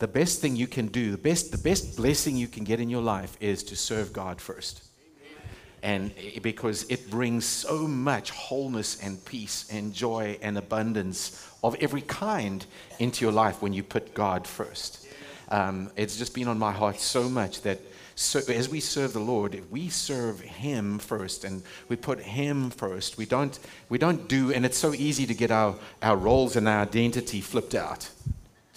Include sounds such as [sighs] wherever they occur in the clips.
the best thing you can do, the best, the best blessing you can get in your life is to serve God first. And because it brings so much wholeness and peace and joy and abundance of every kind into your life when you put God first. Um, it's just been on my heart so much that so as we serve the Lord, if we serve Him first and we put Him first, we don't, we don't do, and it's so easy to get our, our roles and our identity flipped out.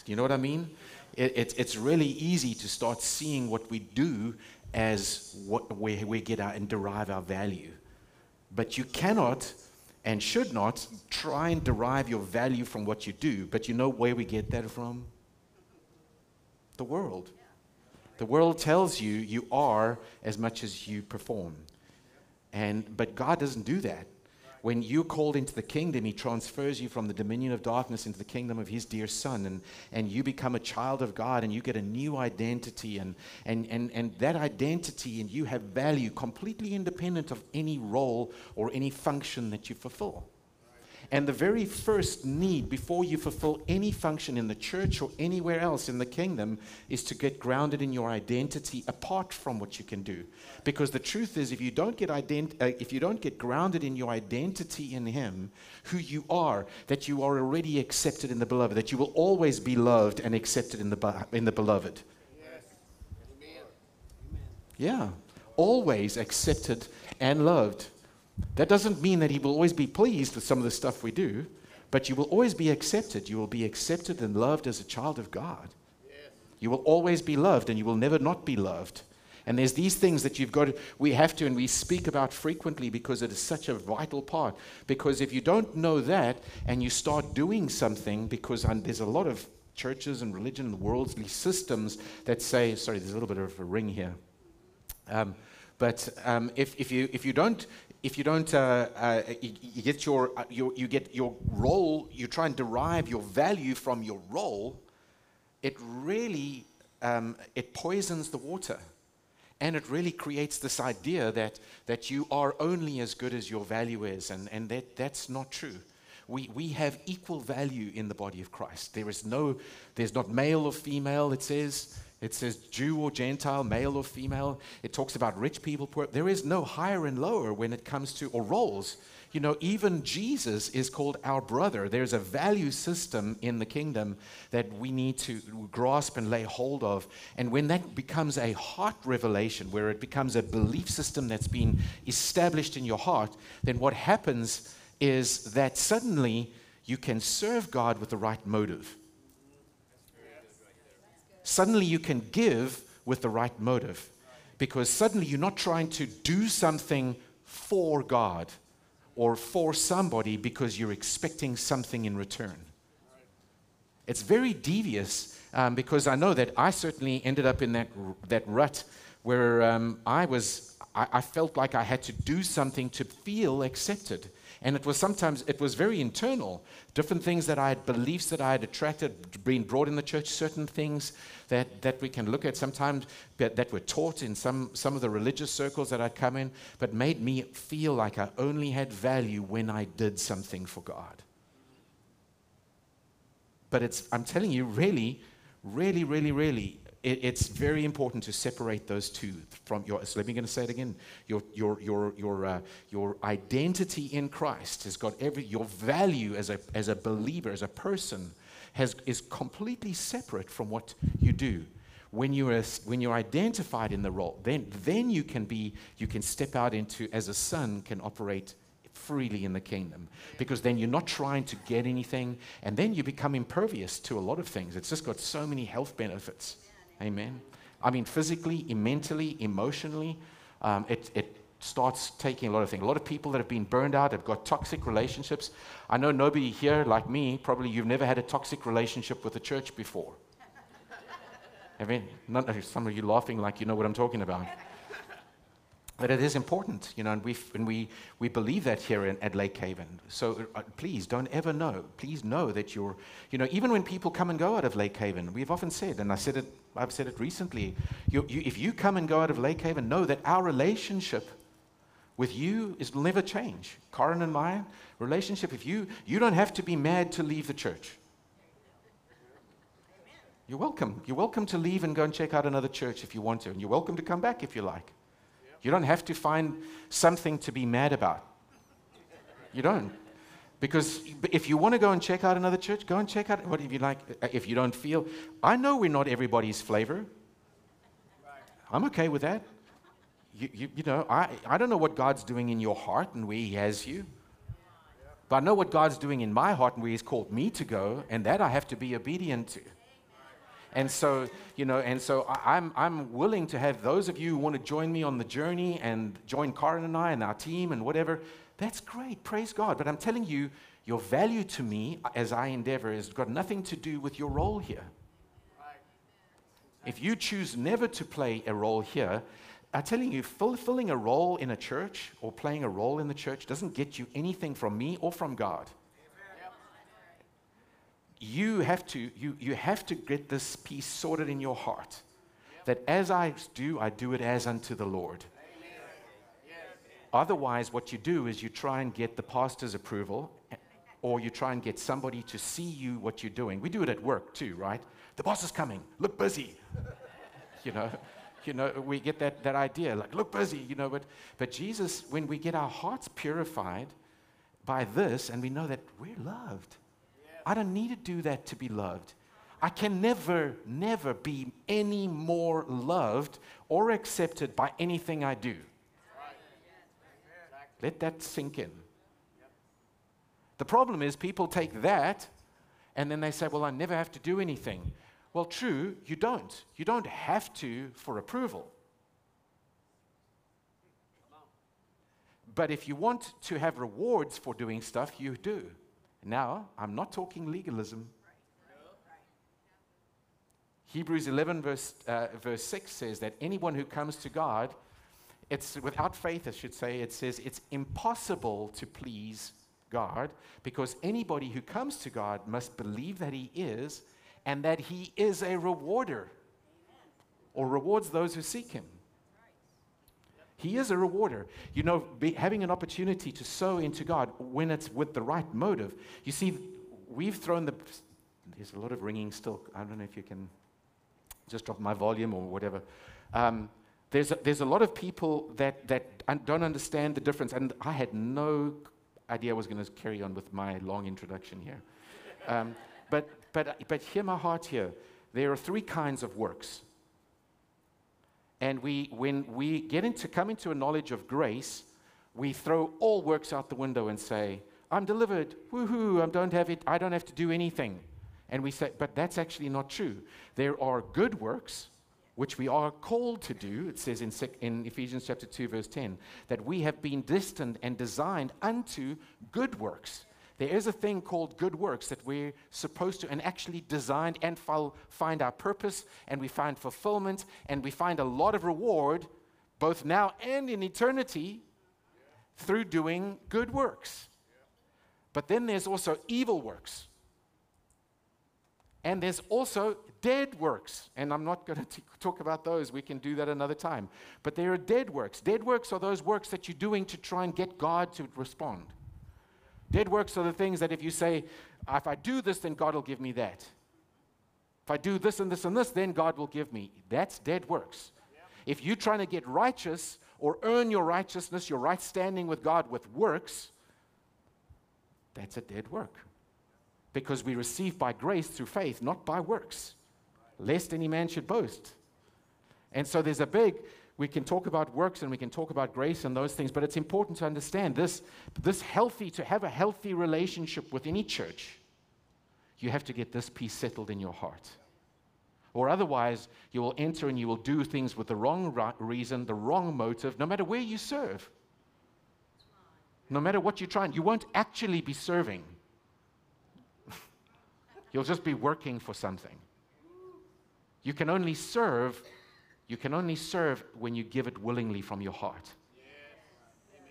Do You know what I mean? It, it, it's really easy to start seeing what we do as what, where we get our and derive our value. But you cannot and should not try and derive your value from what you do. But you know where we get that from? The world. The world tells you you are as much as you perform. And, but God doesn't do that. When you're called into the kingdom, He transfers you from the dominion of darkness into the kingdom of His dear Son. And, and you become a child of God and you get a new identity. And, and, and, and that identity and you have value completely independent of any role or any function that you fulfill. And the very first need before you fulfill any function in the church or anywhere else in the kingdom is to get grounded in your identity apart from what you can do. Because the truth is, if you don't get, ident- uh, if you don't get grounded in your identity in Him, who you are, that you are already accepted in the beloved, that you will always be loved and accepted in the, in the beloved. Yes. Yeah, always accepted and loved. That doesn't mean that He will always be pleased with some of the stuff we do, but you will always be accepted. You will be accepted and loved as a child of God. You will always be loved, and you will never not be loved. And there's these things that you've got we have to, and we speak about frequently because it is such a vital part. Because if you don't know that and you start doing something, because there's a lot of churches and religion and worldly systems that say, sorry, there's a little bit of a ring here. Um, but um, if, if, you, if you don't if you don't, uh, uh, you, you, get your, uh, your, you get your role, you try and derive your value from your role, it really, um, it poisons the water. And it really creates this idea that, that you are only as good as your value is, and, and that, that's not true. We, we have equal value in the body of Christ. There is no, there's not male or female, it says. It says Jew or Gentile, male or female. It talks about rich people, poor. There is no higher and lower when it comes to, or roles. You know, even Jesus is called our brother. There's a value system in the kingdom that we need to grasp and lay hold of. And when that becomes a heart revelation, where it becomes a belief system that's been established in your heart, then what happens is that suddenly you can serve God with the right motive suddenly you can give with the right motive because suddenly you're not trying to do something for God or for somebody because you're expecting something in return. It's very devious um, because I know that I certainly ended up in that, that rut where um, I was, I, I felt like I had to do something to feel accepted. And it was sometimes, it was very internal. Different things that I had, beliefs that I had attracted, being brought in the church, certain things that, that we can look at sometimes that, that were taught in some, some of the religious circles that I'd come in, but made me feel like I only had value when I did something for God. But it's, I'm telling you, really, really, really, really, it, it's very important to separate those two from your. So let me going to say it again. Your your your your uh, your identity in Christ has got every your value as a as a believer as a person has is completely separate from what you do. When you're when you're identified in the role, then then you can be you can step out into as a son can operate freely in the kingdom because then you're not trying to get anything and then you become impervious to a lot of things. It's just got so many health benefits. Amen. I mean, physically, mentally, emotionally, um, it, it starts taking a lot of things. A lot of people that have been burned out have got toxic relationships. I know nobody here, like me, probably you've never had a toxic relationship with the church before. I mean, not, some of you laughing like you know what I'm talking about. But it is important, you know, and, we and we, we believe that here in, at Lake Haven. So uh, please don't ever know. Please know that you're, you know, even when people come and go out of Lake Haven, we've often said, and I said it, I've said it recently, you, you, if you come and go out of Lake Haven, know that our relationship with you is never change. Karen and my relationship, if you, you don't have to be mad to leave the church. You're welcome. You're welcome to leave and go and check out another church if you want to. And you're welcome to come back if you like. You don't have to find something to be mad about. You don't. Because if you want to go and check out another church, go and check out what if you like. Uh, if you don't feel, I know we're not everybody's flavor. I'm okay with that. You, you, you know, I, I don't know what God's doing in your heart and where He has you. But I know what God's doing in my heart and where He's called me to go, and that I have to be obedient to. And so, you know, and so I'm, I'm willing to have those of you who want to join me on the journey and join Karen and I and our team and whatever, that's great. Praise God. But I'm telling you, your value to me as I endeavor has got nothing to do with your role here. If you choose never to play a role here, I'm telling you, fulfilling a role in a church or playing a role in the church doesn't get you anything from me or from God. You have to, you, you have to get this piece sorted in your heart that as I do, I do it as unto the Lord. Otherwise, what you do is you try and get the pastor's approval, or you try and get somebody to see you what you're doing. We do it at work too, right? The boss is coming. Look busy. you know, you know, we get that, that idea, like look busy, you know. But but Jesus, when we get our hearts purified by this, and we know that we're loved. I don't need to do that to be loved. I can never, never be any more loved or accepted by anything I do. Let that sink in. The problem is, people take that and then they say, Well, I never have to do anything. Well, true, you don't. You don't have to for approval. But if you want to have rewards for doing stuff, you do. Now, I'm not talking legalism. Hebrews 11, verse, uh, verse 6 says that anyone who comes to God it's without faith, I should say, it says it's impossible to please God because anybody who comes to God must believe that He is and that He is a rewarder or rewards those who seek Him. He is a rewarder. You know, be, having an opportunity to sow into God when it's with the right motive. You see, we've thrown the. There's a lot of ringing still. I don't know if you can just drop my volume or whatever. Um, there's a, there's a lot of people that, that don't understand the difference. And I had no idea I was going to carry on with my long introduction here. Um, but, but, but hear my heart here. There are three kinds of works. And we, when we get into, come into a knowledge of grace, we throw all works out the window and say, I'm delivered. Woohoo, I don't have it, I don't have to do anything. And we say, but that's actually not true. There are good works which we are called to do, it says in, in, Ephesians chapter 2, verse 10, that we have been destined and designed unto good works. There is a thing called good works that we're supposed to, and actually designed and find our purpose, and we find fulfillment, and we find a lot of reward, both now and in eternity, through doing good works. But then there's also evil works. And there's also dead works. And I'm not going to talk about those. We can do that another time. But there are dead works. Dead works are those works that you're doing to try and get God to respond. Dead works are the things that if you say, if I do this, then God will give me that. If I do this and this and this, then God will give me. That's dead works. If you're trying to get righteous or earn your righteousness, your right standing with God with works, that's a dead work. Because we receive by grace through faith, not by works lest any man should boast. And so there's a big, we can talk about works and we can talk about grace and those things, but it's important to understand this, this healthy, to have a healthy relationship with any church, you have to get this piece settled in your heart. Or otherwise, you will enter and you will do things with the wrong reason, the wrong motive, no matter where you serve. No matter what you're trying, you won't actually be serving. [laughs] You'll just be working for something. You can only serve, you can only serve when you give it willingly from your heart.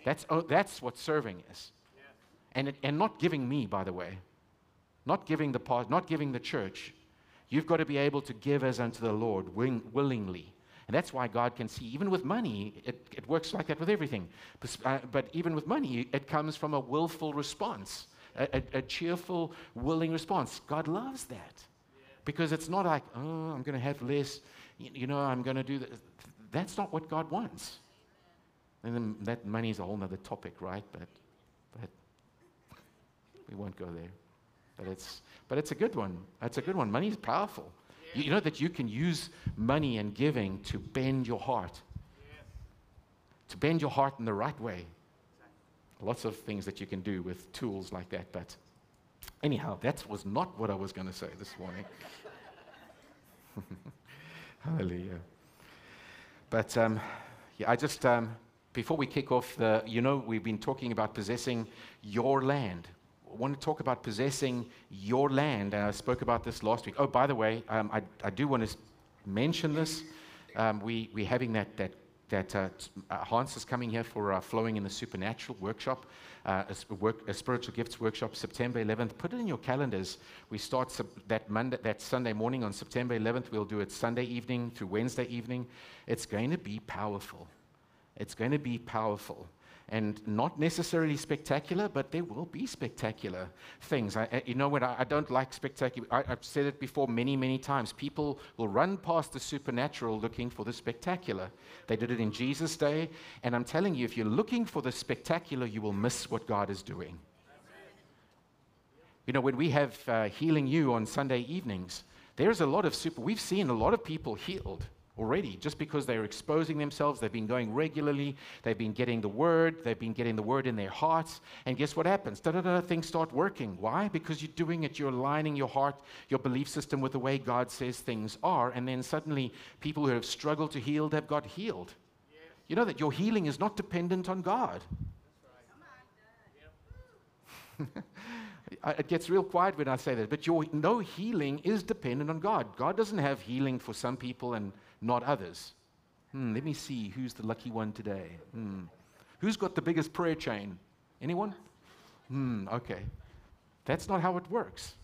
That's, oh, that's what serving is. And, it, and not giving me, by the way, not giving the part, not giving the church. You've got to be able to give as unto the Lord wing, willingly. And that's why God can see, even with money, it, it works like that with everything. But, uh, but, even with money, it comes from a willful response, a, a, a cheerful, willing response. God loves that. Because it's not like, oh, I'm going to have less, you know, I'm going to do that. That's not what God wants. And then that money is a whole other topic, right? But, but we won't go there. But it's, but it's a good one. It's a good one. Money is powerful. You, you know that you can use money and giving to bend your heart, to bend your heart in the right way. Lots of things that you can do with tools like that. But anyhow, that was not what I was going to say this morning. [laughs] Hallelujah. But um, yeah, I just, um, before we kick off, the, you know, we've been talking about possessing your land. I want to talk about possessing your land. And I spoke about this last week. Oh, by the way, um, I, I, do want to mention this. Um, we, we're having that, that, that uh, uh, Hans is coming here for uh, Flowing in the Supernatural workshop, uh, a, work, a, spiritual gifts workshop, September 11th. Put it in your calendars. We start that, Monday, that Sunday morning on September 11th. We'll do it Sunday evening through Wednesday evening. It's going to be powerful. It's going to be powerful and not necessarily spectacular, but there will be spectacular things. I, you know what? I, I don't like spectacular. I, have said it before many, many times. People will run past the supernatural looking for the spectacular. They did it in Jesus' day, and I'm telling you, if you're looking for the spectacular, you will miss what God is doing. You know, when we have uh, Healing You on Sunday evenings, there's a lot of super, we've seen a lot of people healed already just because they're exposing themselves. They've been going regularly. They've been getting the word. They've been getting the word in their hearts. And guess what happens? Da da da, things start working. Why? Because you're doing it. You're aligning your heart, your belief system with the way God says things are. And then suddenly, people who have struggled to heal they've got healed. You know that your healing is not dependent on God. [laughs] it gets real quiet when I say that, but your no healing is dependent on God. God doesn't have healing for some people and not others. Hmm, let me see who's the lucky one today. Hmm. Who's got the biggest prayer chain? Anyone? Hmm, okay. That's not how it works.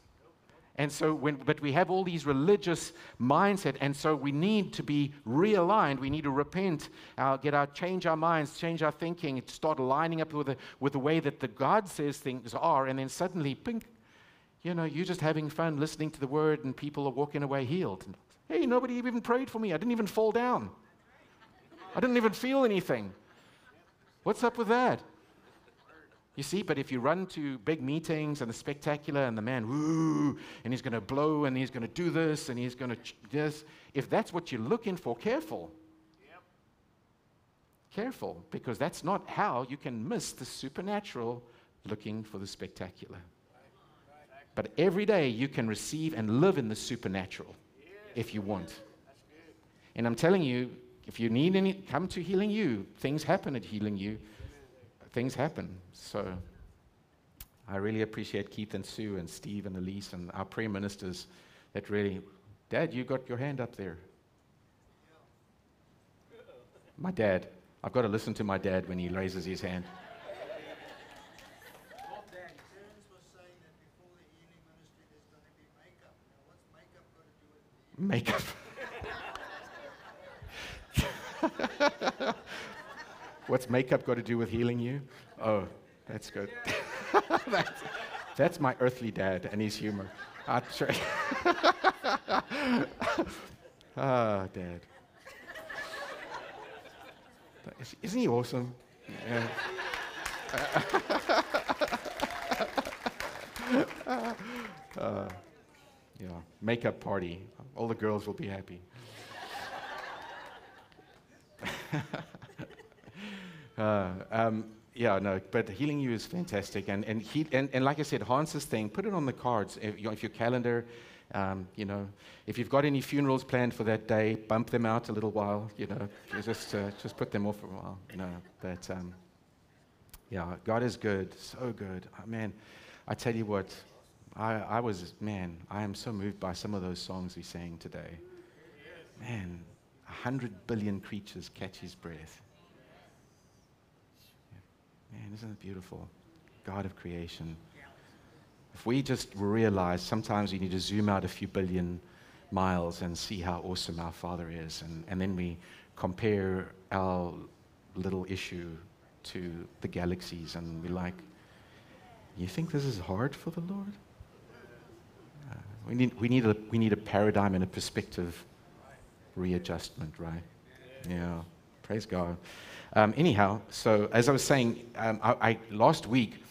And so, when, but we have all these religious mindset, and so we need to be realigned. We need to repent, uh, get our, change our minds, change our thinking, start lining up with the, with the way that the God says things are, and then suddenly, pink, you know, you're just having fun listening to the word, and people are walking away healed. Hey, nobody even prayed for me. I didn't even fall down. I didn't even feel anything. What's up with that? You see, but if you run to big meetings and the spectacular and the man, woo, and he's going to blow and he's going to do this and he's going to ch- this, if that's what you're looking for, careful. Yep. Careful, because that's not how you can miss the supernatural looking for the spectacular. But every day you can receive and live in the supernatural if you want. And I'm telling you, if you need any, come to Healing You. Things happen at Healing You. Things happen. So I really appreciate Keith and Sue and Steve and Elise and our prayer ministers that really, Dad, you got your hand up there. My dad. I've got to listen to my dad when he raises his hand. Makeup. What's makeup got to do with healing you? Oh, that's good. [laughs] that's, that's, my earthly dad and his humor. Ah, [laughs] ah dad. Isn't he awesome? Yeah. uh, [laughs] yeah, makeup party. All the girls will be happy. [laughs] uh, um, yeah, no, but healing you is fantastic. And, and, he, and, and like I said, Hans's thing, put it on the cards. If, if your calendar, um, you know, if you've got any funerals planned for that day, bump them out a little while, you know, just, uh, just put them off for a while, you know. But um, yeah, God is good, so good. Oh, man, I tell you what, I, I was, man, I am so moved by some of those songs we sang today. Man, a hundred billion creatures catch his breath. Man, isn't it beautiful? God of creation. If we just realize sometimes we need to zoom out a few billion miles and see how awesome our Father is, and, and then we compare our little issue to the galaxies, and we're like, you think this is hard for the Lord? We need, we need, a, we need a paradigm and a perspective readjustment, right? Yeah. Praise God. Um, anyhow, so as I was saying, um, I, I, last week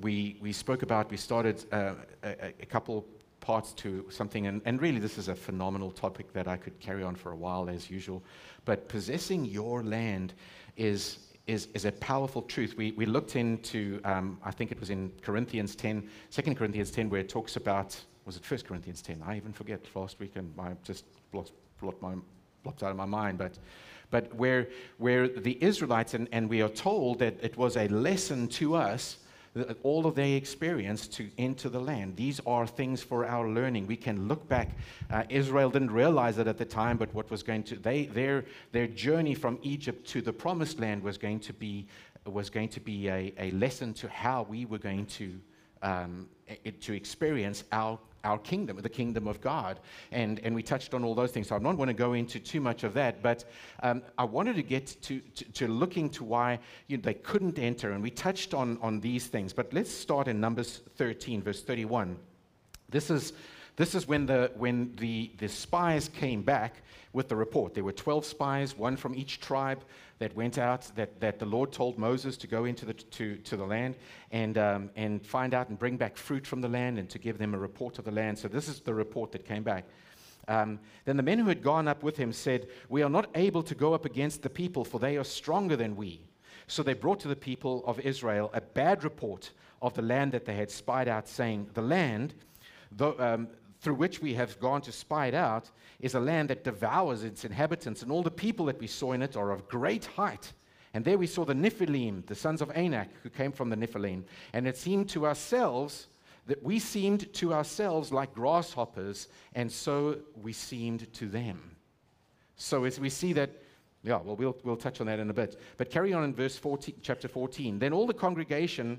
we, we spoke about, we started uh, a, a, couple parts to something, and, and really this is a phenomenal topic that I could carry on for a while as usual. But possessing your land is, is, is a powerful truth. We, we looked into, um, I think it was in Corinthians 10, 2 Corinthians 10, where it talks about, was it 1 Corinthians 10? I even forget last week, and I just blocked, my, blocked out of my mind. But, but where, where the Israelites, and, and we are told that it was a lesson to us all of their experience to enter the land. These are things for our learning. We can look back. Uh, Israel didn't realize it at the time, but what was going to they their their journey from Egypt to the promised land was going to be was going to be a, a lesson to how we were going to um, to experience our our kingdom, the kingdom of God. And, and we touched on all those things. So I don't want to go into too much of that, but um, I wanted to get to, to, to looking to why you know, they couldn't enter. And we touched on, on these things. But let's start in Numbers 13, verse 31. This is, this is when, the, when the, the spies came back with the report. There were 12 spies, one from each tribe that went out, that, that the Lord told Moses to go into the, to, to the land and, um, and find out and bring back fruit from the land and to give them a report of the land. So this is the report that came back. Um, then the men who had gone up with him said, We are not able to go up against the people, for they are stronger than we. So they brought to the people of Israel a bad report of the land that they had spied out, saying, The land, though, um, through which we have gone to spy it out is a land that devours its inhabitants, and all the people that we saw in it are of great height. And there we saw the Nephilim, the sons of Anak, who came from the Nephilim. And it seemed to ourselves that we seemed to ourselves like grasshoppers, and so we seemed to them. So as we see that, yeah, well, we'll, we'll touch on that in a bit. But carry on in verse 14, chapter 14. Then all the congregation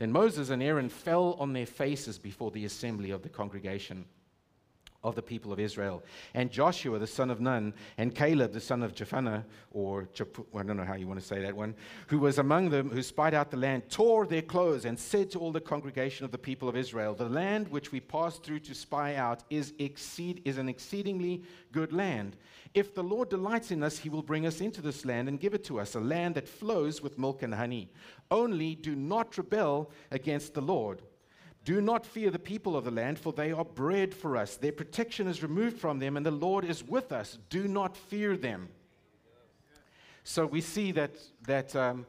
Then Moses and Aaron fell on their faces before the assembly of the congregation of the people of Israel. And Joshua, the son of Nun, and Caleb, the son of Jephunneh, or I don't know how you want to say that one, who was among them, who spied out the land, tore their clothes and said to all the congregation of the people of Israel, The land which we passed through to spy out is, exceed, is an exceedingly good land. If the Lord delights in us, he will bring us into this land and give it to us, a land that flows with milk and honey. Only do not rebel against the Lord. Do not fear the people of the land, for they are bread for us. Their protection is removed from them, and the Lord is with us. Do not fear them. So we see that, that, um,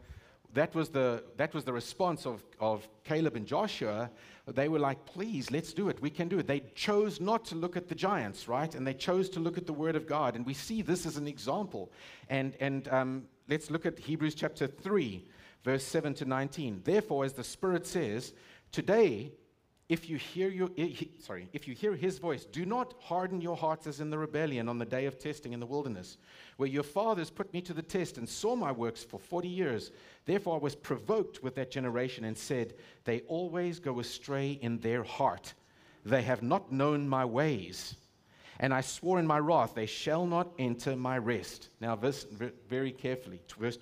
that, was, the, that was the response of, of Caleb and Joshua. They were like, please, let's do it. We can do it. They chose not to look at the giants, right? And they chose to look at the Word of God. And we see this as an example. And, and um, let's look at Hebrews chapter 3 verse 7 to 19. Therefore, as the Spirit says, today, if you hear your, sorry, if you hear his voice, do not harden your hearts as in the rebellion on the day of testing in the wilderness, where your fathers put me to the test and saw my works for 40 years. Therefore, I was provoked with that generation and said, They always go astray in their heart. They have not known my ways. And I swore in my wrath, They shall not enter my rest. Now, verse, very carefully, verse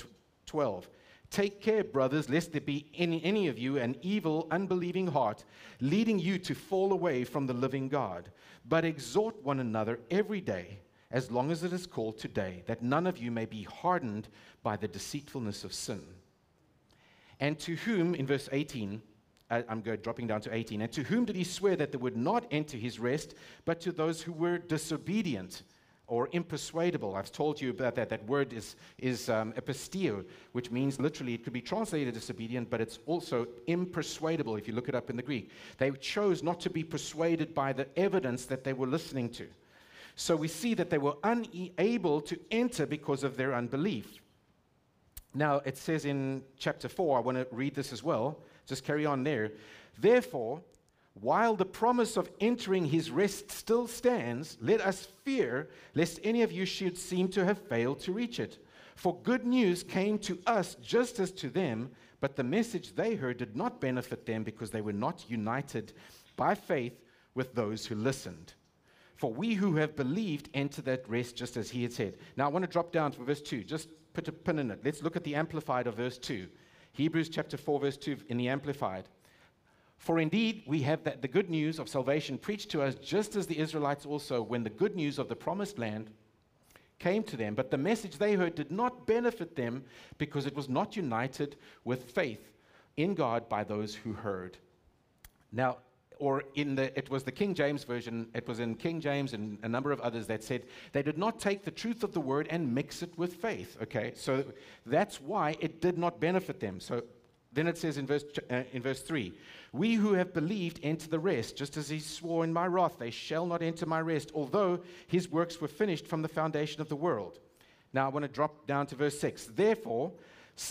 12. Take care, brothers, lest there be in any of you an evil, unbelieving heart, leading you to fall away from the living God. But exhort one another every day, as long as it is called today, that none of you may be hardened by the deceitfulness of sin. And to whom, in verse 18, I'm going dropping down to 18, and to whom did he swear that they would not enter his rest, but to those who were disobedient? Or impersuadable. I've told you about that. That word is, is um, episteo, which means literally, it could be translated disobedient, but it's also impersuadable if you look it up in the Greek. They chose not to be persuaded by the evidence that they were listening to. So we see that they were unable to enter because of their unbelief. Now, it says in chapter 4, I want to read this as well. Just carry on there. Therefore, while the promise of entering his rest still stands, let us fear lest any of you should seem to have failed to reach it. For good news came to us just as to them, but the message they heard did not benefit them because they were not united by faith with those who listened. For we who have believed enter that rest just as he had said. Now I want to drop down to verse 2. Just put a pin in it. Let's look at the Amplified of verse 2. Hebrews chapter 4, verse 2 in the Amplified. For indeed, we have that the good news of salvation preached to us just as the Israelites also, when the good news of the promised land came to them. But the message they heard did not benefit them because it was not united with faith in God by those who heard. Now, or in the, it was the King James Version, it was in King James and a number of others that said they did not take the truth of the word and mix it with faith. Okay, so that's why it did not benefit them. So then it says in verse, uh, in verse 3 We who have believed enter the rest, just as he swore in my wrath, they shall not enter my rest, although his works were finished from the foundation of the world. Now I want to drop down to verse 6. Therefore,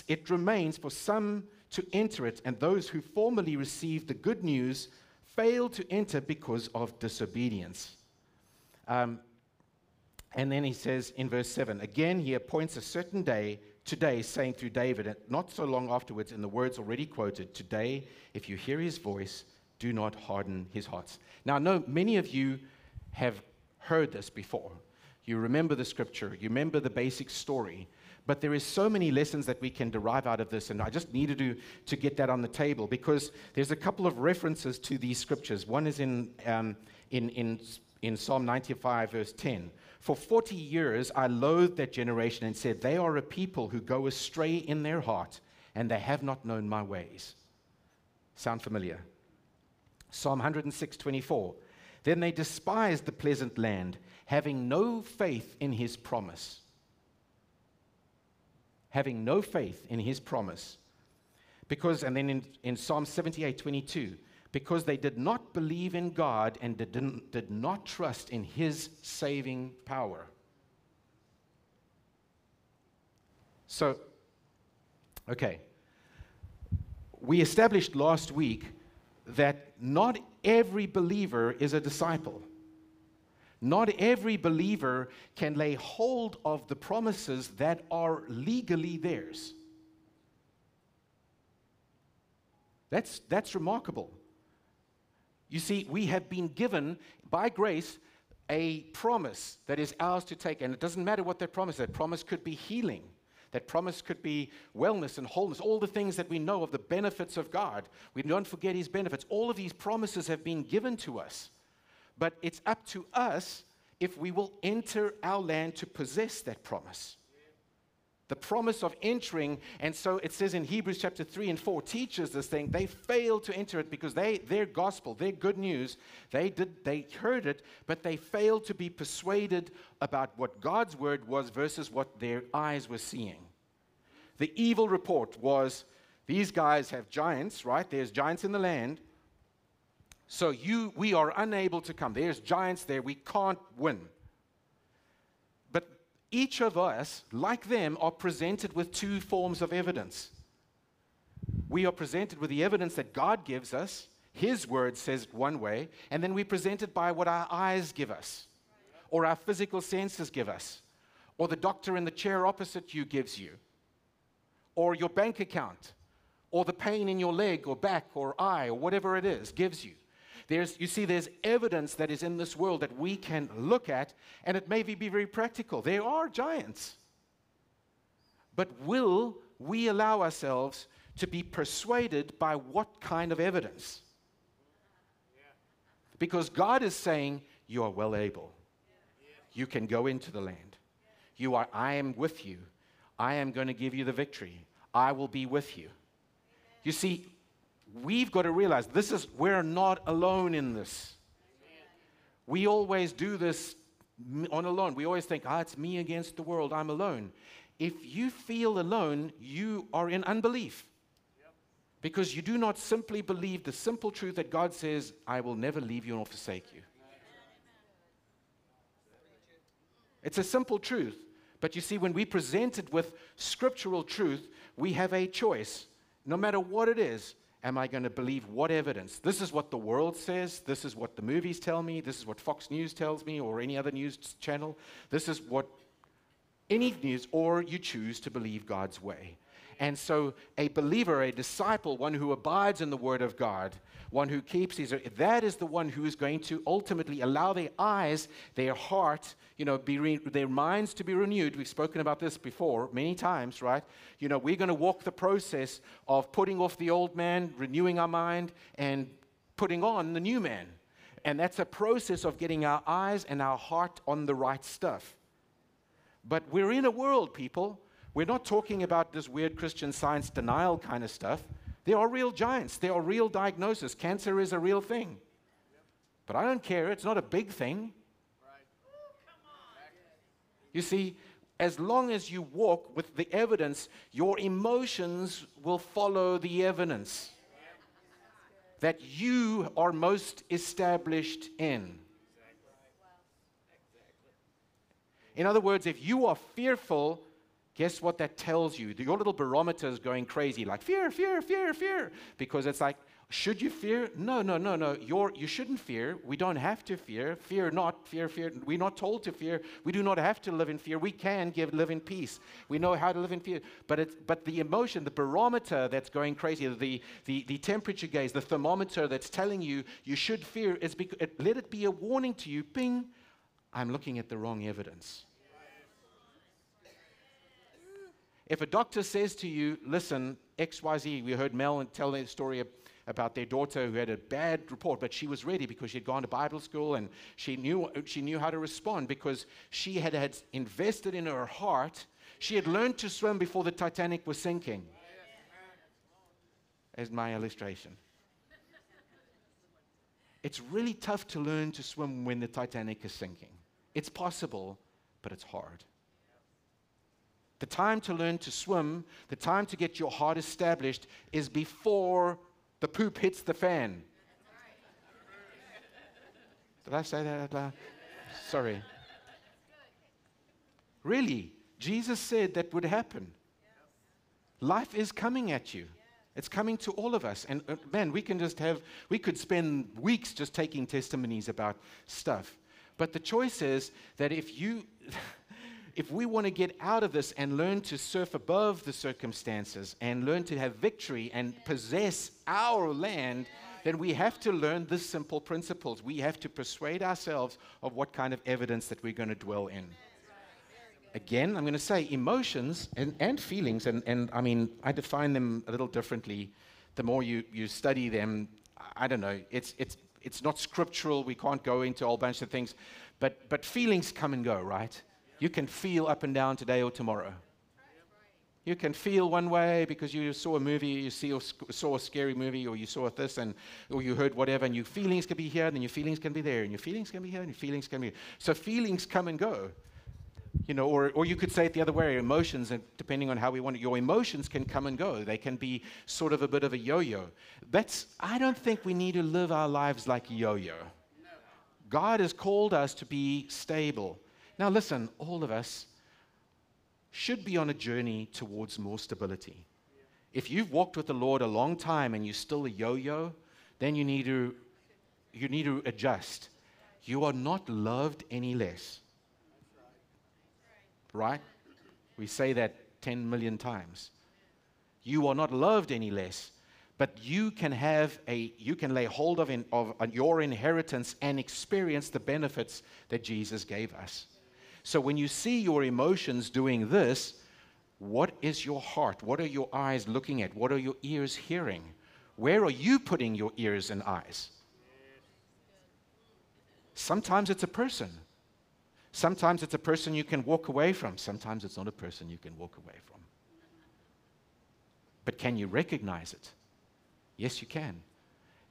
it remains for some to enter it, and those who formerly received the good news failed to enter because of disobedience. Um, and then he says in verse 7 again, he appoints a certain day today, saying through David, not so long afterwards, in the words already quoted, Today, if you hear his voice, do not harden his hearts. Now, I know many of you have heard this before. You remember the scripture, you remember the basic story, but there is so many lessons that we can derive out of this, and I just needed to, to get that on the table because there's a couple of references to these scriptures. One is in, um, in, in, in Psalm 95, verse 10 for 40 years, I loathed that generation and said, They are a people who go astray in their heart, and they have not known my ways. Sound familiar? Psalm 106 24. Then they despised the pleasant land, having no faith in his promise. Having no faith in his promise. Because, and then in, in Psalm 78 22, because they did not believe in God and did, did not trust in His saving power. So, okay. We established last week that not every believer is a disciple. Not every believer can lay hold of the promises that are legally theirs. That's, that's remarkable. You see, we have been given by grace a promise that is ours to take. And it doesn't matter what that promise is. That promise could be healing. That promise could be wellness and wholeness, all the things that we know of the benefits of God. We don't forget His benefits. All of these promises have been given to us. But it's up to us if we will enter our land to possess that promise the promise of entering. And so it says in Hebrews chapter 3 and 4 teaches this thing. They failed to enter it because they, their gospel, their good news, they, did, they heard it, but they failed to be persuaded about what God's word was versus what their eyes were seeing. The evil report was these guys have giants, right? There's giants in the land. So you, we are unable to come. There's giants there. We can't win each of us, like them, are presented with two forms of evidence. We are presented with the evidence that God gives us, His word says one way, and then we present it by what our eyes give us, or our physical senses give us, or the doctor in the chair opposite you gives you, or your bank account, or the pain in your leg or back or eye, or whatever it is, gives you. There's, you see, there's evidence that is in this world that we can look at, and it may be very practical. There are giants. But will we allow ourselves to be persuaded by what kind of evidence? Because God is saying, You are well able. You can go into the land. You are, I am with you. I am going to give you the victory. I will be with you. You see, we've got to realize this is, we're not alone in this. We always do this on alone. We always think, ah, it's me against the world, I'm alone. If you feel alone, you are in unbelief. Because you do not simply believe the simple truth that God says, I will never leave you nor forsake you. It's a simple truth. But you see, when we present it with scriptural truth, we have a choice. No matter what it is, am I going to believe what evidence? This is what the world says. This is what the movies tell me. This is what Fox News tells me or any other news channel. This is what any news, or you choose to believe God's way. And so, a believer, a disciple, one who abides in the Word of God, one who keeps his, that is the one who is going to ultimately allow their eyes, their heart, you know, re, their minds to be renewed. We've spoken about this before many times, right? You know, we're going to walk the process of putting off the old man, renewing our mind, and putting on the new man. And that's a process of getting our eyes and our heart on the right stuff. But we're in a world, people, we're not talking about this weird Christian science denial kind of stuff. There are real giants, there are real diagnoses. Cancer is a real thing. But I don't care, it's not a big thing. You see, as long as you walk with the evidence, your emotions will follow the evidence that you are most established in. In other words, if you are fearful, guess what that tells you? Your little barometer is going crazy, like fear, fear, fear, fear. Because it's like, should you fear? No, no, no, no. You're, you shouldn't fear. We don't have to fear. Fear not, fear, fear. We're not told to fear. We do not have to live in fear. We can give, live in peace. We know how to live in fear. But, it's, but the emotion, the barometer that's going crazy, the, the, the temperature gauge, the thermometer that's telling you you should fear, is it, let it be a warning to you. Ping, I'm looking at the wrong evidence. If a doctor says to you, listen, XYZ, we heard Mel tell a story about their daughter who had a bad report, but she was ready because she had gone to Bible school and she knew, she knew how to respond because she had, had invested in her heart. She had learned to swim before the Titanic was sinking. As my illustration. It's really tough to learn to swim when the Titanic is sinking. It's possible, but it's hard. The time to learn to swim, the time to get your heart established is before the poop hits the fan. Did I say that out loud? Sorry. Really, Jesus said that would happen. Life is coming at you. It's coming to all of us. And uh, man, we can just have, we could spend weeks just taking testimonies about stuff. But the choice is that if you, [laughs] if we want to get out of this and learn to surf above the circumstances and learn to have victory and possess our land, then we have to learn the simple principles. We have to persuade ourselves of what kind of evidence that we're going to dwell in. Again, I'm going to say emotions and, and feelings, and, and I mean, I define them a little differently. The more you, you study them, I don't know, it's, it's, it's not scriptural. We can't go into a whole bunch of things. But, but feelings come and go, right? You can feel up and down today or tomorrow. You can feel one way because you saw a movie, you see or saw a scary movie, or you saw this, and or you heard whatever, and your feelings can be here, and then your feelings can be there, and your feelings can be here, and your feelings can be. Here. So feelings come and go, you know. Or or you could say it the other way: emotions, and depending on how we want it, your emotions can come and go. They can be sort of a bit of a yo-yo. That's I don't think we need to live our lives like yo-yo. God has called us to be stable. Now, listen, all of us should be on a journey towards more stability. If you've walked with the Lord a long time and you're still a yo yo, then you need, to, you need to adjust. You are not loved any less. Right? We say that 10 million times. You are not loved any less, but you can have a you can lay hold of, in, of your inheritance and experience the benefits that Jesus gave us. So when you see your emotions doing this, what is your heart? What are your eyes looking at? What are your ears hearing? Where are you putting your ears and eyes? Sometimes it's a person. Sometimes it's a person you can walk away from. Sometimes it's not a person you can walk away from. But can you recognize it? Yes, you can.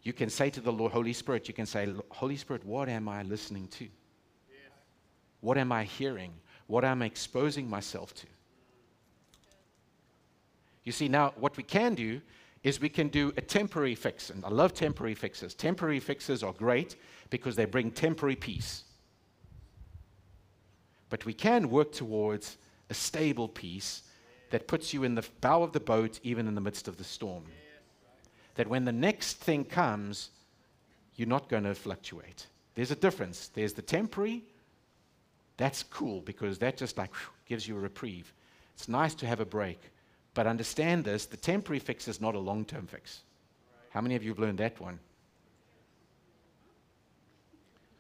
You can say to the Lord, Holy Spirit, you can say, Holy Spirit, what am I listening to? What am I hearing? What am I exposing myself to? You see, now what we can do is we can do a temporary fix. And I love temporary fixes. Temporary fixes are great because they bring temporary peace. But we can work towards a stable peace that puts you in the bow of the boat even in the midst of the storm. that when the next thing comes, you're not going to fluctuate. There's a difference. There's the temporary. That's cool because that just like whew, gives you a reprieve. It's nice to have a break. But understand this the temporary fix is not a long term fix. How many of you have learned that one?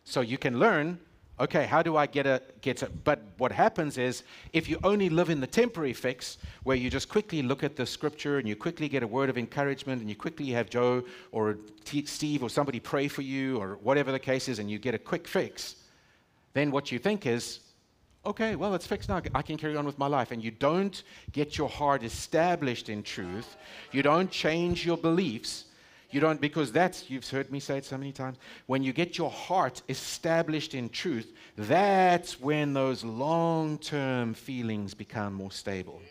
So you can learn okay, how do I get a get a but what happens is if you only live in the temporary fix where you just quickly look at the scripture and you quickly get a word of encouragement and you quickly have Joe or T- Steve or somebody pray for you or whatever the case is and you get a quick fix, then what you think is okay, well, it's fixed now. I can carry on with my life. And you don't get your heart established in truth. You don't change your beliefs. You don't, because that's, you've heard me say it so many times, when you get your heart established in truth, that's when those long term feelings become more stable.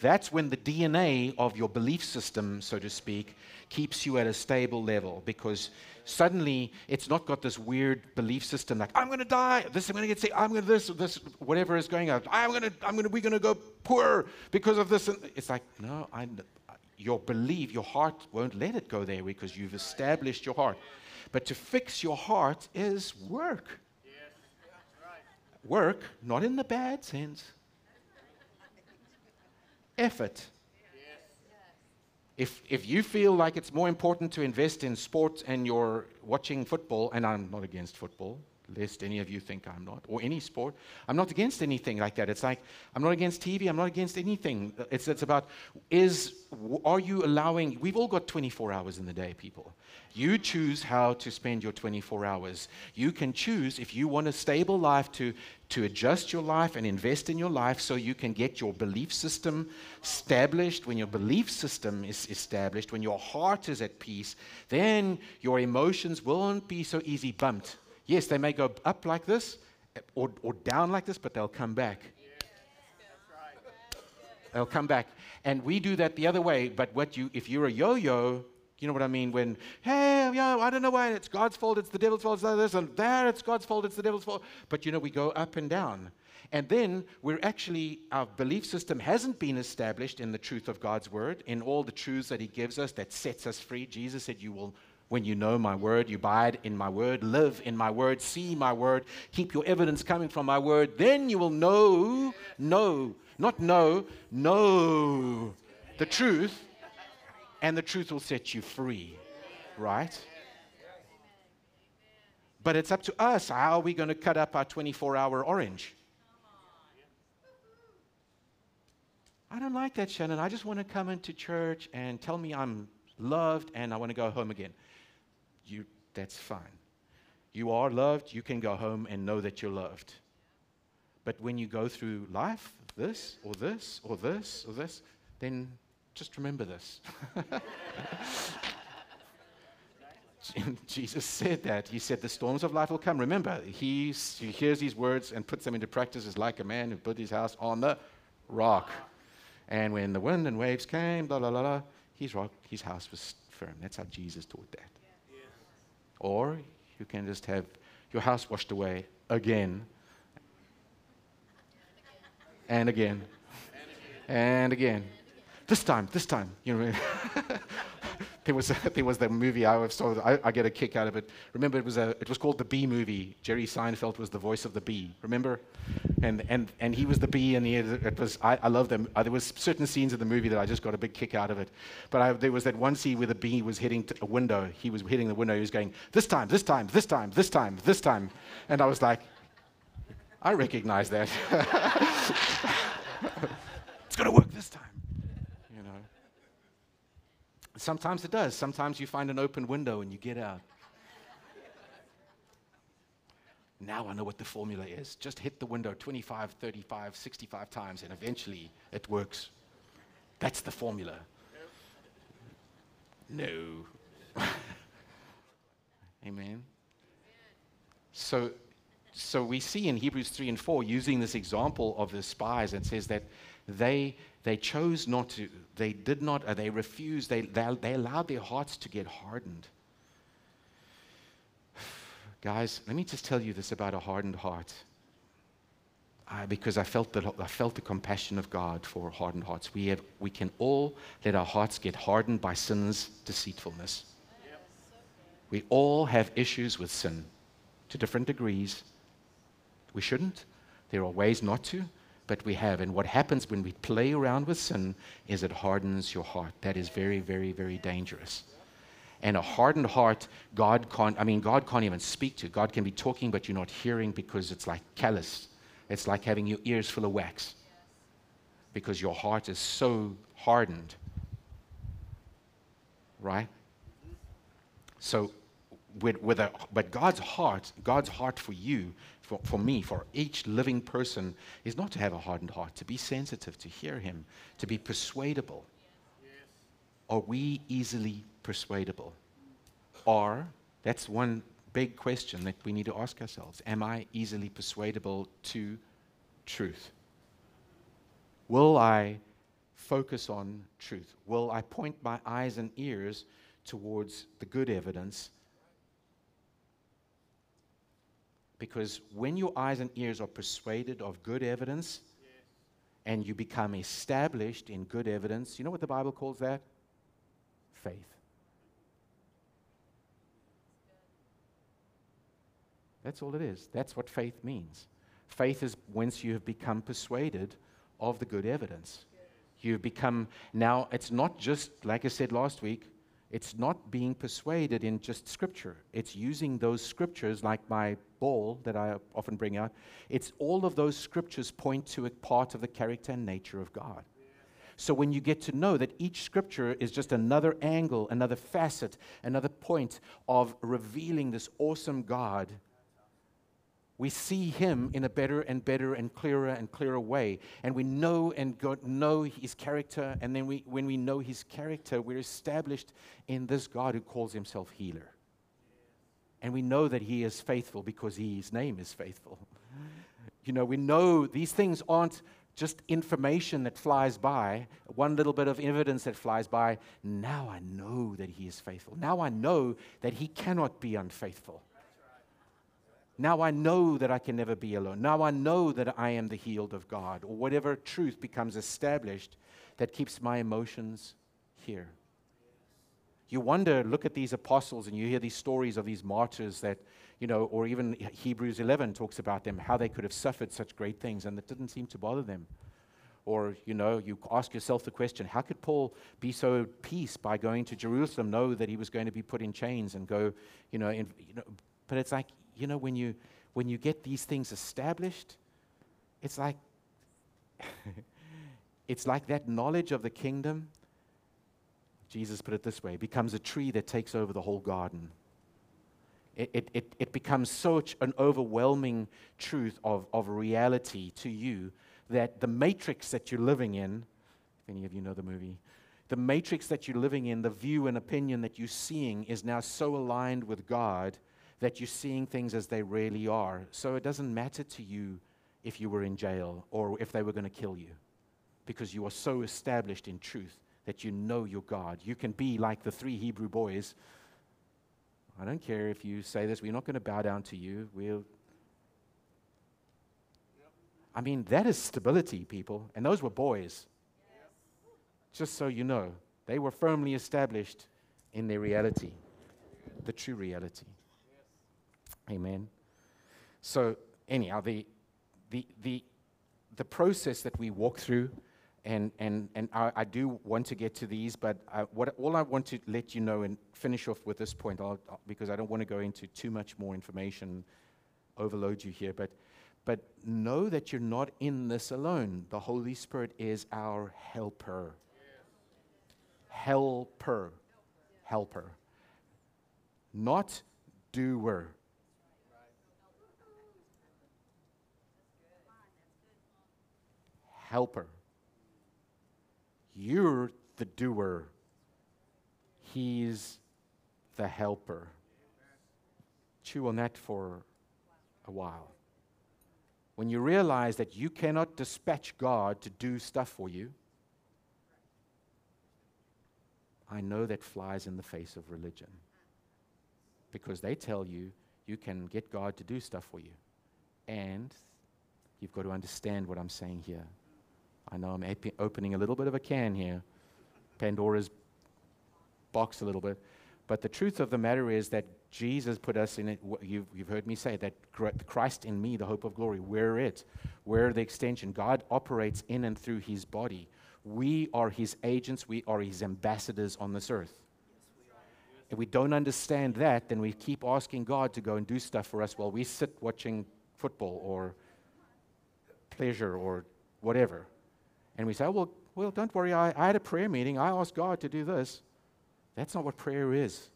That's when the DNA of your belief system, so to speak, keeps you at a stable level because suddenly it's not got this weird belief system like I'm going to die, this I'm going to get sick, I'm going to this, this, whatever is going on. I'm going to, I'm going to, we're going to go poor because of this. And it's like no, I, your belief, your heart won't let it go there because you've established your heart. But to fix your heart is work. Work, not in the bad sense. Effort. If, if you feel like it's more important to invest in sport and you're watching football, and I'm not against football, lest any of you think I'm not, or any sport. I'm not against anything like that. It's like I'm not against TV. I'm not against anything. It's, it's about is are you allowing? We've all got 24 hours in the day, people. You choose how to spend your 24 hours. You can choose if you want a stable life to to adjust your life and invest in your life so you can get your belief system established. When your belief system is established, when your heart is at peace, then your emotions won't be so easy bumped Yes, they may go up like this or, or down like this, but they'll come back. They'll come back. And we do that the other way, but what you if you're a yo-yo, you know what I mean? When, hey, yo, I don't know why it's God's fault, it's the devil's fault, it's this and there, it's God's fault, it's the devil's fault. But you know, we go up and down. And then we're actually, our belief system hasn't been established in the truth of God's word, in all the truths that He gives us that sets us free. Jesus said, You will when you know my word, you abide in my word, live in my word, see my word, keep your evidence coming from my word, then you will know, know, not know, know the truth, and the truth will set you free. Right? But it's up to us. How are we going to cut up our 24 hour orange? I don't like that, Shannon. I just want to come into church and tell me I'm loved and I want to go home again you, that's fine. You are loved, you can go home and know that you're loved. But when you go through life, this or this or this or this, then just remember this. [laughs] Jesus said that. He said, The storms of life will come. Remember, he, he hears these words and puts them into practice is like a man who built his house on the rock. And when the wind and waves came, blah, blah, blah, blah, his, rock, his house was firm. That's how Jesus taught that. Or you can just have your house washed away again and again and again. This time, this time, you know. [laughs] there was a, [laughs] there was that movie I saw. I, I, get a kick out of it. Remember, it was a it was called the Bee Movie. Jerry Seinfeld was the voice of the bee. Remember, and and and he was the bee, and he it was I, I love them. Uh, there was certain scenes in the movie that I just got a big kick out of it. But I, there was that one scene where the bee was hitting a window. He was hitting the window. He was going this time, this time, this time, this time, this time, and I was like, I recognize that. [laughs] it's gonna work this time. Sometimes it does. Sometimes you find an open window and you get out. now I know what the formula is. Just hit the window 25, 35, 65 times, and eventually it works. That's the formula. No. [laughs] Amen. So, so we see in Hebrews 3 and 4, using this example of the spies, it says that they, they chose not to, they did not, uh, they refused, they, they, they allowed their hearts to get hardened. [sighs] Guys, let me just tell you this about a hardened heart. uh, because I felt, the, I felt the compassion of God for hardened hearts. We, have, we can all let our hearts get hardened by sin's deceitfulness. We all have issues with sin to different degrees. We shouldn't. There are ways not to, but we have. And what happens when we play around with sin is it hardens your heart. That is very, very, very dangerous. And a hardened heart, God can't, I mean, God can't even speak to. God can be talking, but you're not hearing because it's like callous. It's like having your ears full of wax because your heart is so hardened. Right? So, with, with a, but God's heart, God's heart for you, for, for me, for each living person, is not to have a hardened heart, to be sensitive, to hear Him, to be persuadable. Yes. Are we easily persuadable? Or, that's one big question that we need to ask ourselves Am I easily persuadable to truth? Will I focus on truth? Will I point my eyes and ears towards the good evidence? Because when your eyes and ears are persuaded of good evidence and you become established in good evidence, you know what the Bible calls that? Faith. That's all it is. That's what faith means. Faith is once you have become persuaded of the good evidence. You've become, now it's not just, like I said last week, it's not being persuaded in just scripture. It's using those scriptures, like my ball that I often bring out. It's all of those scriptures point to a part of the character and nature of God. So when you get to know that each scripture is just another angle, another facet, another point of revealing this awesome God we see him in a better and better and clearer and clearer way. And we know and God know his character. And then we, when we know his character, we're established in this God who calls himself healer. And we know that he is faithful because he, his name is faithful. [laughs] You know, we know these things aren't just information that flies by, one little bit of evidence that flies by. Now I know that he is faithful. Now I know that he cannot be unfaithful. Now I know that I can never be alone. Now I know that I am the healed of God, or whatever truth becomes established that keeps my emotions here. You wonder, look at these apostles, and you hear these stories of these martyrs that, you know, or even Hebrews 11 talks about them, how they could have suffered such great things, and it didn't seem to bother them. Or, you know, you ask yourself the question how could Paul be so at peace by going to Jerusalem, know that he was going to be put in chains and go, you know, in, you know but it's like you know, when you, when you get these things established, it's like, [laughs] it's like that knowledge of the kingdom. Jesus put it this way becomes a tree that takes over the whole garden. It, it, it, becomes such an overwhelming truth of, of reality to you that the matrix that you're living in, if any of you know the movie, the matrix that you're living in, the view and opinion that you're seeing is now so aligned with God that you're seeing things as they really are. So it doesn't matter to you if you were in jail or if they were going to kill you because you are so established in truth that you know your God. You can be like the three Hebrew boys. I don't care if you say this, we're not going to bow down to you. We'll I mean, that is stability, people. And those were boys. Just so you know, they were firmly established in their reality, the true reality. Amen. So, anyhow, the, the, the, the process that we walk through, and, and, and I, I do want to get to these, but I, what, all I want to let you know and finish off with this point, I'll, because I don't want to go into too much more information, overload you here, but, but know that you're not in this alone. The Holy Spirit is our helper. Helper. Helper. Not doer. Helper. You're the doer, He's the helper. Chew on that for a while. When you realize that you cannot dispatch God to do stuff for you, I know that flies in the face of religion. Because they tell you you can get God to do stuff for you. And You've got to understand what I'm saying here. I know I'm opening a little bit of a can here, Pandora's box a little bit. But the truth of the matter is that Jesus put us in it. You've, you've heard me say that Christ in me, the hope of glory, we're it. We're the extension. God operates in and through his body. We are his agents, we are his ambassadors on this earth. If we don't understand that, then we keep asking God to go and do stuff for us while we sit watching football or pleasure or whatever. And we say, oh, well, well, don't worry, I, I had a prayer meeting. I asked God to do this. That's not what prayer is.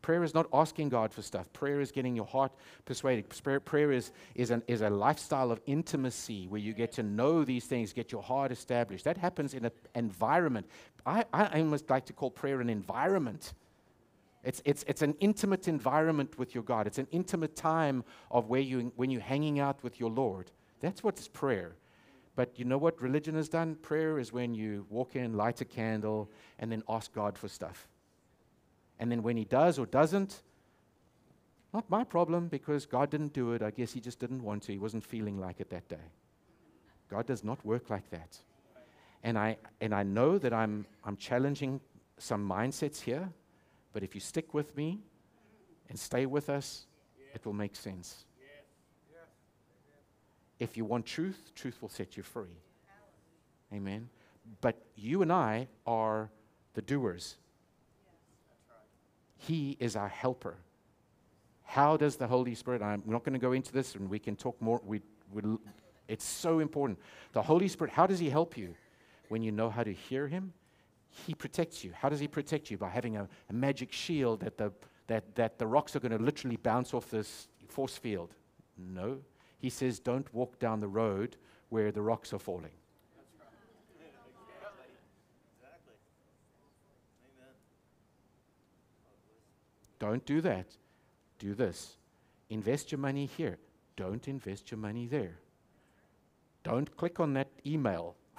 Prayer is not asking God for stuff. Prayer is getting your heart persuaded. Prayer is, is, an, is a lifestyle of intimacy where you get to know these things, get your heart established. That happens in an environment. I, I almost like to call prayer an environment. It's, it's, it's an intimate environment with your God. It's an intimate time of where you, when you're hanging out with your Lord. That's what's prayer. But you know what religion has done? Prayer is when you walk in, light a candle, and then ask God for stuff. And then when He does or doesn't, not my problem because God didn't do it. I guess He just didn't want to. He wasn't feeling like it that day. God does not work like that. And I, and I know that I'm, I'm challenging some mindsets here, but if you stick with me and stay with us, it will make sense. If you want truth, truth will set you free. Amen. But you and I are the doers. He is our helper. How does the Holy Spirit, I'm not going to go into this and we can talk more. We, we, it's so important. The Holy Spirit, how does He help you? When you know how to hear Him, He protects you. How does He protect you? By having a, a magic shield that the, that, that the rocks are going to literally bounce off this force field. No, he says, don't walk down the road where the rocks are falling. Don't do that. Do this. Invest your money here. Don't invest your money there. Don't click on that email. [laughs]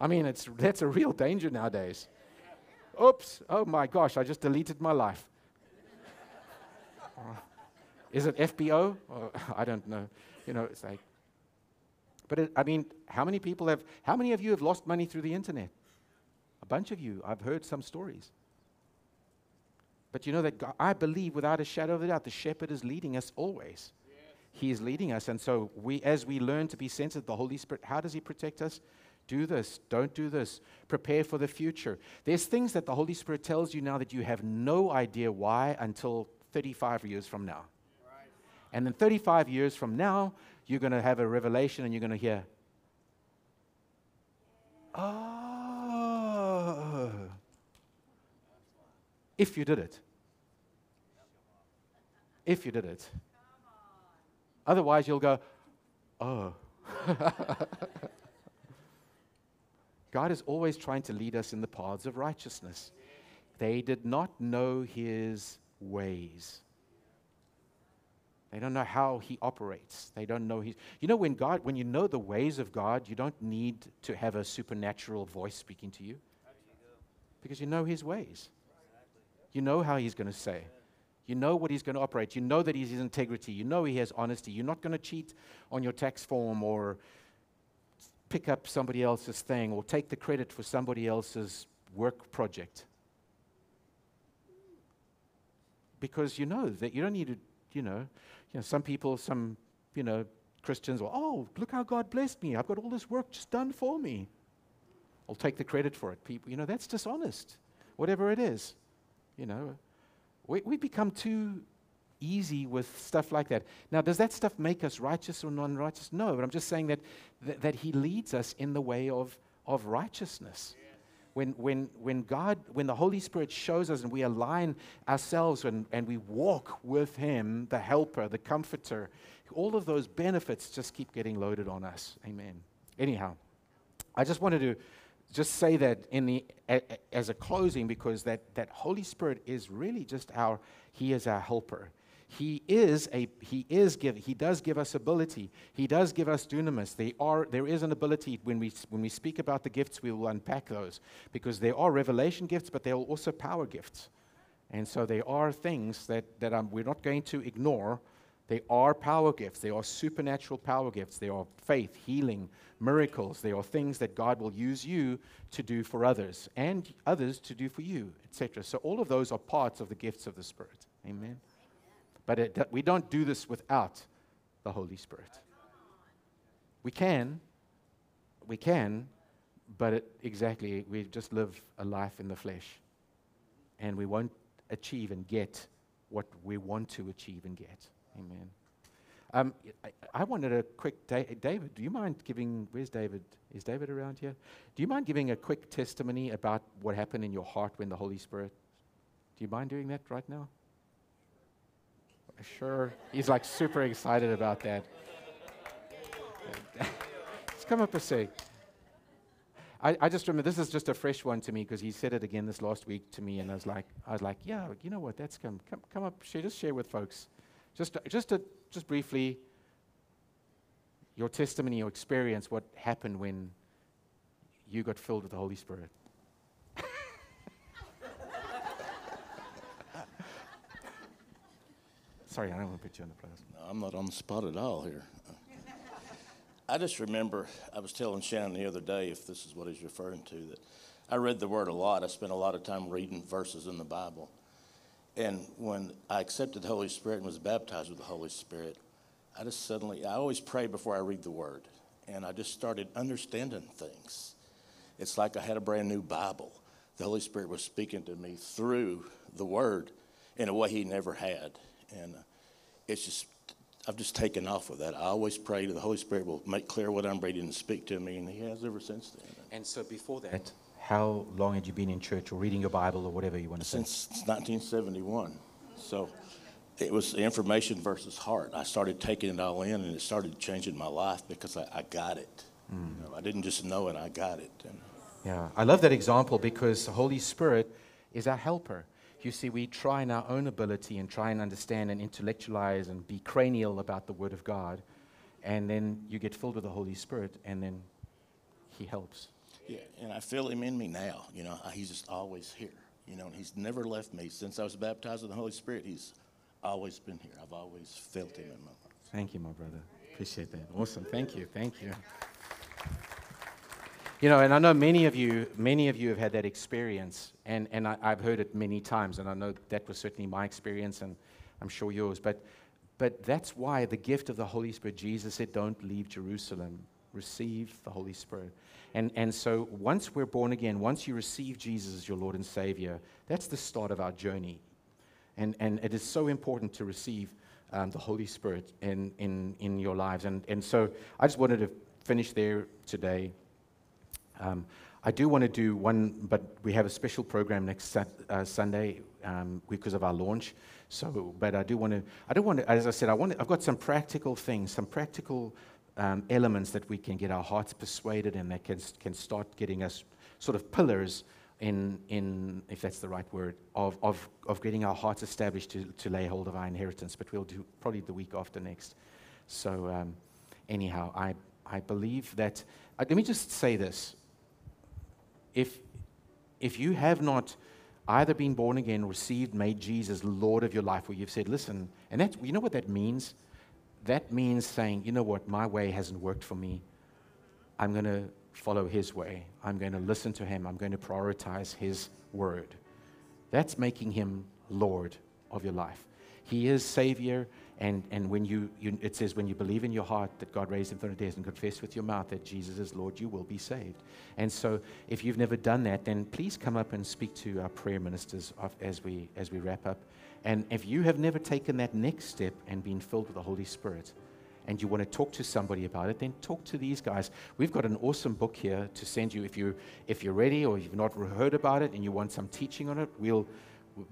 I mean, it's, that's a real danger nowadays. Oops, oh my gosh, I just deleted my life. [laughs] Is it FBO? Or, [laughs] I don't know. You know, it's like, but it, I mean, how many people have, how many of you have lost money through the internet? A bunch of you. I've heard some stories. But you know that God, I believe without a shadow of a doubt, the shepherd is leading us always. Yes. He is leading us. And so we, as we learn to be sensitive, the Holy Spirit, how does he protect us? Do this, don't do this. Prepare for the future. There's things that the Holy Spirit tells you now that you have no idea why until 35 years from now. And then 35 years from now, you're going to have a revelation and you're going to hear, oh, if you did it. If you did it. Otherwise, you'll go, oh. [laughs] God is always trying to lead us in the paths of righteousness. They did not know his ways. They don't know how he operates. They don't know his. You know, when God, when you know the ways of God, you don't need to have a supernatural voice speaking to you. Because you know his ways. You know how he's going to say. You know what he's going to operate. You know that he's has integrity. You know he has honesty. You're not going to cheat on your tax form or pick up somebody else's thing or take the credit for somebody else's work project. Because you know that you don't need to, you know, you know, some people, some, you know, Christians will, oh, look how God blessed me. I've got all this work just done for me. I'll take the credit for it. People, you know, that's dishonest, whatever it is. You know, we, we become too easy with stuff like that. Now, does that stuff make us righteous or non righteous? No, but I'm just saying that, that, that He leads us in the way of, of righteousness when, when, when God, when the Holy Spirit shows us and we align ourselves and, and we walk with Him, the helper, the comforter, all of those benefits just keep getting loaded on us. Amen. Anyhow, I just wanted to just say that in the, a, a, as a closing because that, that Holy Spirit is really just our, He is our helper. He is a he is give he does give us ability. He does give us dunamis. They are there is an ability when we when we speak about the gifts, we will unpack those because there are revelation gifts, but there are also power gifts. And so there are things that, that um, we're not going to ignore They are power gifts. They are supernatural power gifts. They are faith, healing, miracles. They are things that God will use you to do for others and others to do for you, etc. So all of those are parts of the gifts of the Spirit. Amen. But it, we don't do this without the Holy Spirit. We can, we can, but it, exactly, we just live a life in the flesh. And we won't achieve and get what we want to achieve and get. Amen. Um, I, I, wanted a quick, da- David, do you mind giving, where's David? Is David around here? Do you mind giving a quick testimony about what happened in your heart when the Holy Spirit, do you mind doing that right now? Sure. He's like super excited about that. [laughs] Let's come up and say. I, I, just remember this is just a fresh one to me because he said it again this last week to me, and I was like, I was like, yeah, you know what? That's come, come, come up, share, just share with folks. Just, just, to, just briefly, your testimony, your experience, what happened when you got filled with the Holy Spirit. Sorry, I don't want to put you on the place. No, I'm not on the spot at all here. I just remember I was telling Shannon the other day, if this is what he's referring to, that I read the Word a lot. I spent a lot of time reading verses in the Bible. And when I accepted the Holy Spirit and was baptized with the Holy Spirit, I just suddenly, I always pray before I read the Word. And I just started understanding things. It's like I had a brand new Bible. The Holy Spirit was speaking to me through the Word in a way He never had. And it's just, I've just taken off with that. I always pray that the Holy Spirit will make clear what I'm reading and speak to me, and He has ever since then. And so before that, how long had you been in church or reading your Bible or whatever you want to say? Since 1971. So it was information versus heart. I started taking it all in, and it started changing my life because I, I got it. Mm. You know, I didn't just know it; I got it. And yeah, I love that example because the Holy Spirit is our helper. You see, we try in our own ability and try and understand and intellectualize and be cranial about the Word of God, and then you get filled with the Holy Spirit, and then He helps. Yeah, and I feel him in me now. You know, he's just always here. You know, and he's never left me since I was baptized with the Holy Spirit. He's always been here. I've always felt him in my life. Thank you, my brother. Appreciate that. Awesome. Thank you. Thank you. You know, and I know many of you, many of you have had that experience, and, and I, have heard it many times, and I know that was certainly my experience, and I'm sure yours. But, but that's why the gift of the Holy Spirit, Jesus said, don't leave Jerusalem. Receive the Holy Spirit. And, and so once we're born again, once you receive Jesus as your Lord and Savior, that's the start of our journey. And, and it is so important to receive um, the Holy Spirit in, in, in your lives. And, and so I just wanted to finish there today. Um, I do want to do one, but we have a special program next uh, Sunday um, because of our launch. So, but I do want to, I don't want to, as I said, I want I've got some practical things, some practical um, elements that we can get our hearts persuaded and that can, can start getting us sort of pillars in, in if that's the right word, of, of, of getting our hearts established to, to lay hold of our inheritance. But we'll do probably the week after next. So, um, anyhow, I, I believe that. Uh, let me just say this. If, if you have not either been born again, received, made Jesus Lord of your life, where you've said, listen, and that's, you know what that means? that means saying, you know what, my way hasn't worked for me. I'm going to follow his way. I'm going to listen to him. I'm going to prioritize his word. That's making him Lord of your life. He is Savior. And, and when you, you, it says, when you believe in your heart that God raised him from the dead and confess with your mouth that Jesus is Lord, you will be saved. And so, if you've never done that, then please come up and speak to our prayer ministers as, we, as we wrap up. And if you have never taken that next step and been filled with the Holy Spirit, and you want to talk to somebody about it, then talk to these guys. We've got an awesome book here to send you if you if you're ready or you've not heard about it and you want some teaching on it. We'll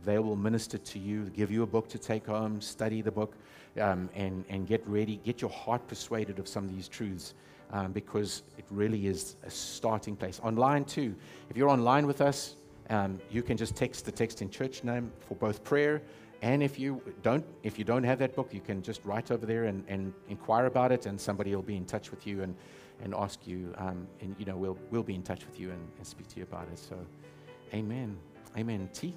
they will minister to you, give you a book to take home, study the book, um, and and get ready, get your heart persuaded of some of these truths. Um, because it really is a starting place. Online, too. If you're online with us, um, you can just text the text in church name for both prayer. And if you don't, if you don't have that book, you can just write over there and, and inquire about it, and somebody will be in touch with you and, and ask you, um, and you know, we'll, we'll be in touch with you and, and speak to you about it. So, amen. Amen. T.